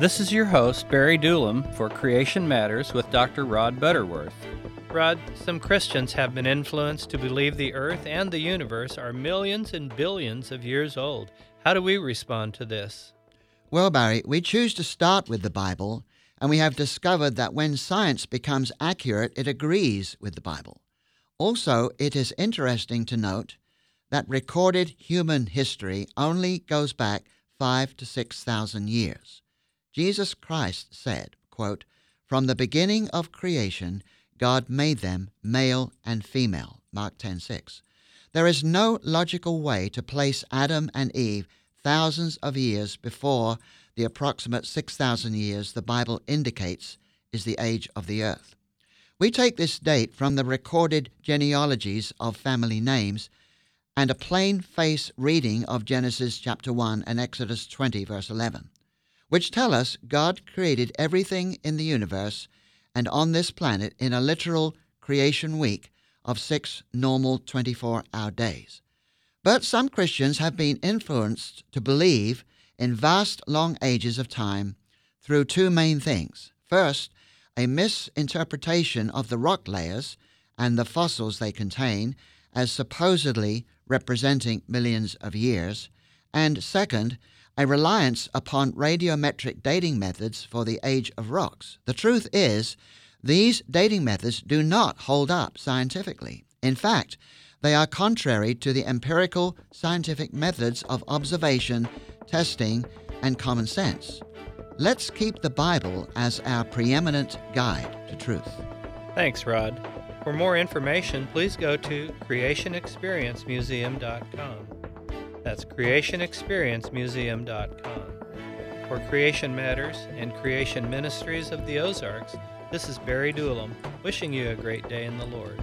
This is your host, Barry Doolam, for Creation Matters with Dr. Rod Butterworth. Rod, some Christians have been influenced to believe the earth and the universe are millions and billions of years old. How do we respond to this? Well, Barry, we choose to start with the Bible, and we have discovered that when science becomes accurate, it agrees with the Bible. Also, it is interesting to note that recorded human history only goes back five to six thousand years. Jesus Christ said, quote, From the beginning of creation, God made them male and female. Mark 10:6. There is no logical way to place Adam and Eve thousands of years before the approximate 6,000 years the Bible indicates is the age of the earth. We take this date from the recorded genealogies of family names and a plain face reading of Genesis chapter 1 and Exodus 20 verse 11 which tell us God created everything in the universe and on this planet in a literal creation week of six normal 24 hour days. But some Christians have been influenced to believe in vast long ages of time through two main things. First, a misinterpretation of the rock layers and the fossils they contain as supposedly representing millions of years, and second, a reliance upon radiometric dating methods for the age of rocks. The truth is, these dating methods do not hold up scientifically. In fact, they are contrary to the empirical scientific methods of observation, testing, and common sense. Let's keep the Bible as our preeminent guide to truth. Thanks, Rod. For more information, please go to creationexperiencemuseum.com. That's creationexperiencemuseum.com. For Creation Matters and Creation Ministries of the Ozarks, this is Barry Doolam, wishing you a great day in the Lord.